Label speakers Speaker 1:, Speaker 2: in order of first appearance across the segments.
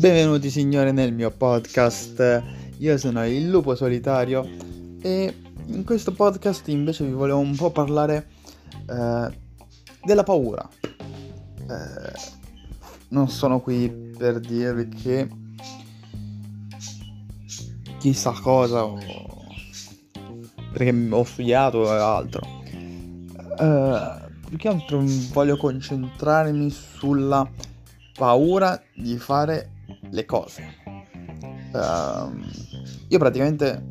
Speaker 1: Benvenuti signori nel mio podcast, io sono il lupo solitario e in questo podcast invece vi volevo un po' parlare eh, della paura. Eh, non sono qui per dirvi che chissà cosa o perché ho studiato o altro. Eh, più che altro voglio concentrarmi sulla paura di fare le cose. Uh, io praticamente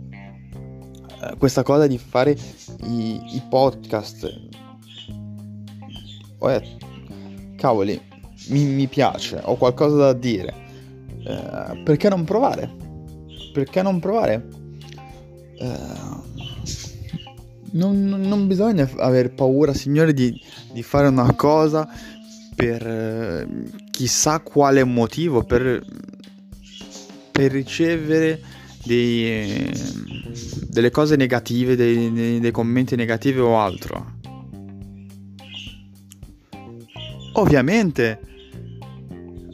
Speaker 1: uh, questa cosa di fare i, i podcast, oh, cavoli, mi, mi, piace, ho qualcosa da dire. Uh, perché non provare? Perché non provare? Non, non, bisogna aver paura, signore, di, di fare una cosa per chissà quale motivo, per, per ricevere dei, delle cose negative, dei, dei, dei commenti negativi o altro. Ovviamente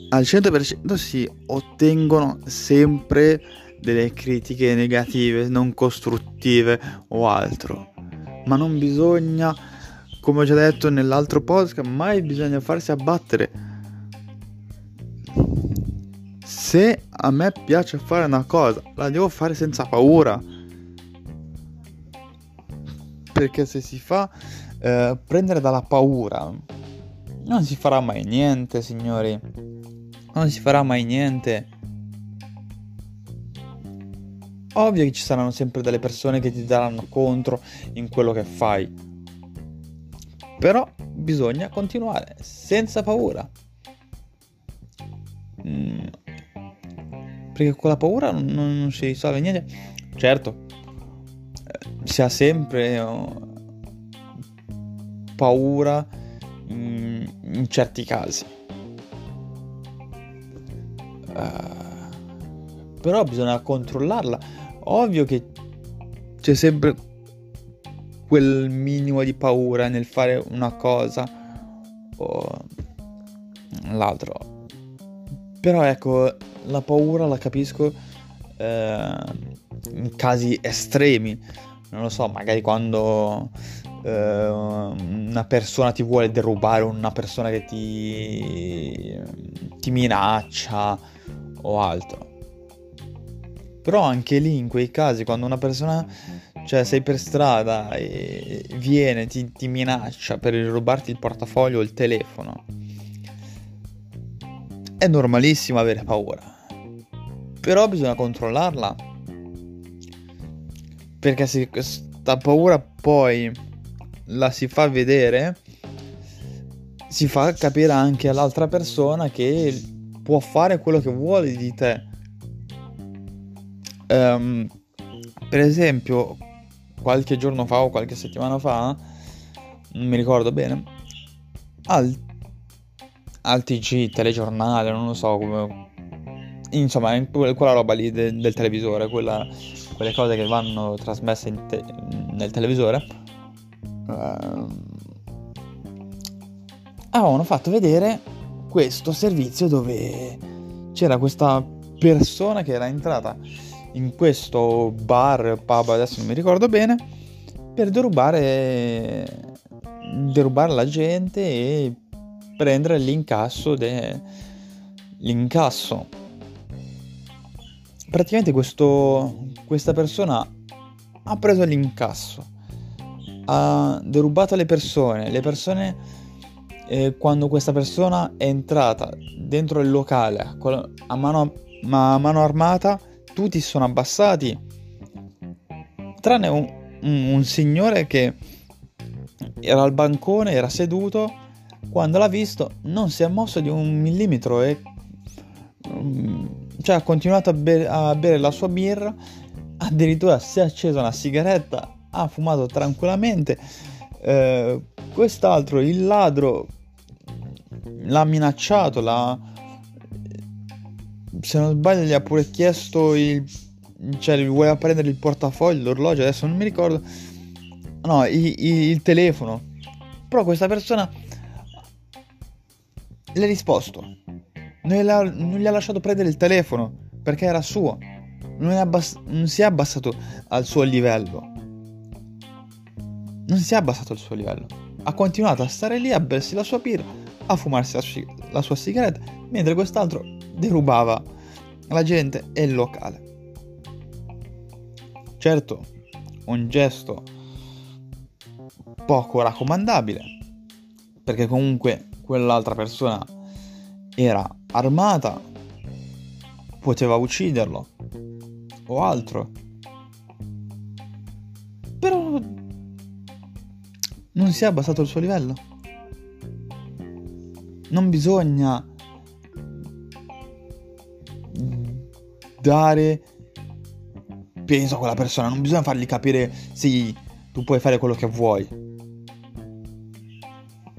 Speaker 1: al 100% si ottengono sempre delle critiche negative, non costruttive o altro. Ma non bisogna come ho già detto nell'altro podcast, mai bisogna farsi abbattere. Se a me piace fare una cosa, la devo fare senza paura. Perché se si fa eh, prendere dalla paura, non si farà mai niente, signori. Non si farà mai niente. Ovvio che ci saranno sempre delle persone che ti daranno contro in quello che fai però bisogna continuare senza paura. Mm. Perché con la paura non, non si risolve niente. Certo, eh, si ha sempre oh, paura in, certi casi. Uh, però bisogna controllarla. Ovvio che c'è sempre quel minimo di paura nel fare una cosa o l'altro. Però ecco, la paura la capisco eh, in casi estremi. Non lo so, magari quando eh, una persona ti vuole derubare, una persona che ti, ti minaccia o altro. Però anche lì, in quei casi, quando una persona cioè, sei per strada e viene, ti, ti minaccia per rubarti il portafoglio o il telefono. È normalissimo avere paura. Però bisogna controllarla. Perché se questa paura poi la si fa vedere, si fa capire anche all'altra persona che può fare quello che vuole di te. Um, per esempio, qualche giorno fa o qualche settimana fa, non mi ricordo bene, al, al TG, telegiornale, non lo so come... Insomma, quella roba lì de, del televisore, quella, quelle cose che vanno trasmesse te, nel televisore, uh, avevano fatto vedere questo servizio dove c'era questa persona che era entrata in questo bar, pub, adesso non mi ricordo bene, per derubare, derubare la gente e prendere l'incasso. De, l'incasso. Praticamente questo, questa persona ha preso l'incasso, ha derubato le persone, le persone eh, quando questa persona è entrata dentro il locale a mano, a mano armata tutti sono abbassati, tranne un, un, un signore che era al bancone, era seduto, quando l'ha visto non si è mosso di un millimetro e cioè ha continuato a, be- a, bere la sua birra, addirittura si è accesa una sigaretta, ha fumato tranquillamente. Eh, quest'altro, il ladro, l'ha minacciato, l'ha, se non sbaglio gli ha pure chiesto il cioè voleva prendere il portafoglio, l'orologio, adesso non mi ricordo. No, il, il, il telefono. Però questa persona le ha risposto. non ha, non gli ha lasciato prendere il telefono perché era suo. Non, abbass- non si è abbassato al suo livello. Non si è abbassato al suo livello. Ha continuato a stare lì a bersi la sua birra, a fumarsi la, la sua sigaretta, mentre quest'altro derubava la gente e il locale. Certo, un gesto poco raccomandabile, perché comunque quell'altra persona era armata, poteva ucciderlo o altro. Però non si è abbassato il suo livello. Non bisogna dare peso a quella persona, non bisogna fargli capire sì, tu puoi fare quello che vuoi.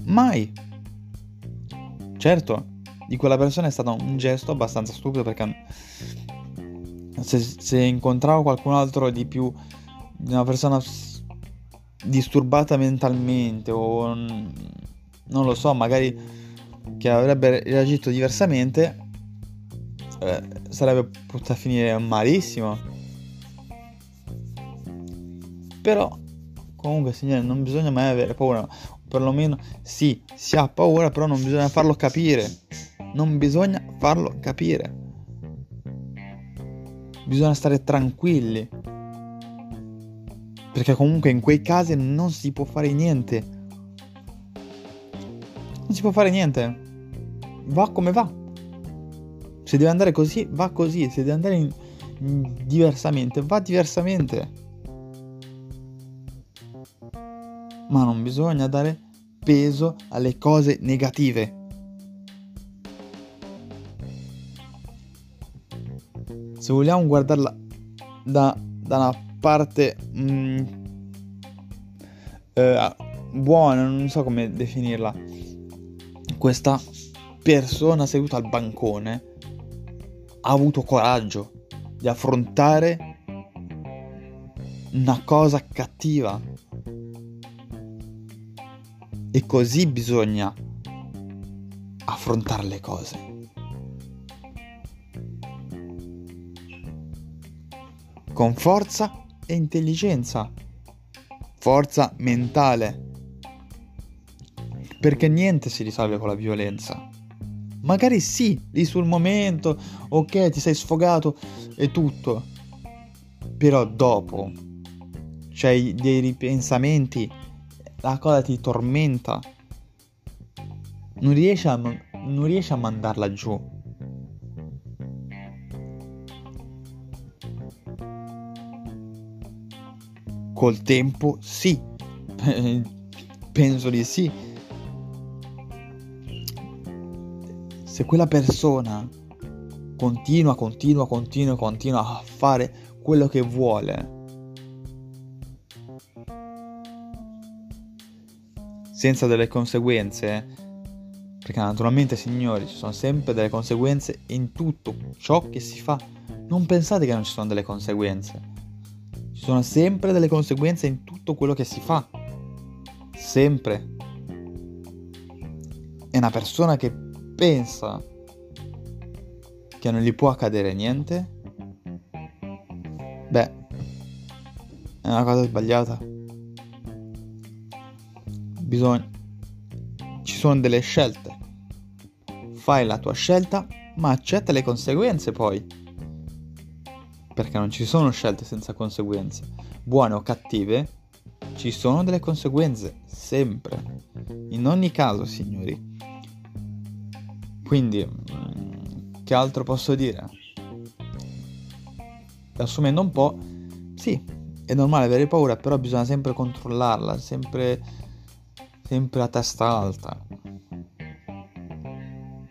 Speaker 1: Mai. Certo, di quella persona è stato un gesto abbastanza stupido perché se, se incontravo qualcun altro di più, una persona disturbata mentalmente o non lo so, magari che avrebbe reagito diversamente, eh, sarebbe potuta finire malissimo. Però, comunque, signore, non bisogna mai avere paura. Perlomeno, sì, si ha paura, però non bisogna farlo capire. Non bisogna farlo capire. Bisogna stare tranquilli. Perché comunque in quei casi non si può fare niente. Non si può fare niente. Va come va. Se deve andare così, va così. Se deve andare in diversamente, va diversamente. Ma non bisogna dare peso alle cose negative. se vogliamo guardarla da, da una parte mm, eh, buona, non so come definirla, questa persona seduta al bancone ha avuto coraggio di affrontare una cosa cattiva. E così bisogna affrontare le cose. con forza e intelligenza, forza mentale, perché niente si risolve con la violenza. Magari sì, lì sul momento, ok, ti sei sfogato e tutto, però dopo c'hai dei ripensamenti, la cosa ti tormenta, non riesci a, non riesci a mandarla giù. Col tempo sì, penso di sì. Se quella persona continua, continua, continua, continua a fare quello che vuole, senza delle conseguenze, perché naturalmente signori ci sono sempre delle conseguenze in tutto ciò che si fa. Non pensate che non ci sono delle conseguenze. Ci sono sempre delle conseguenze in tutto quello che si fa. Sempre. E una persona che pensa che non gli può accadere niente, beh, è una cosa sbagliata. Bisogna... Ci sono delle scelte. Fai la tua scelta, ma accetta le conseguenze poi perché non ci sono scelte senza conseguenze, buone o cattive, ci sono delle conseguenze, sempre, in ogni caso, signori. Quindi, mm, che altro posso dire? Assumendo un po', sì, è normale avere paura, però bisogna sempre controllarla, sempre, sempre a testa alta.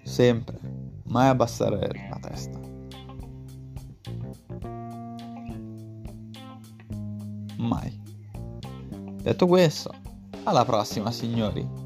Speaker 1: Sempre, mai abbassare la testa. mai. Detto questo, alla prossima signori.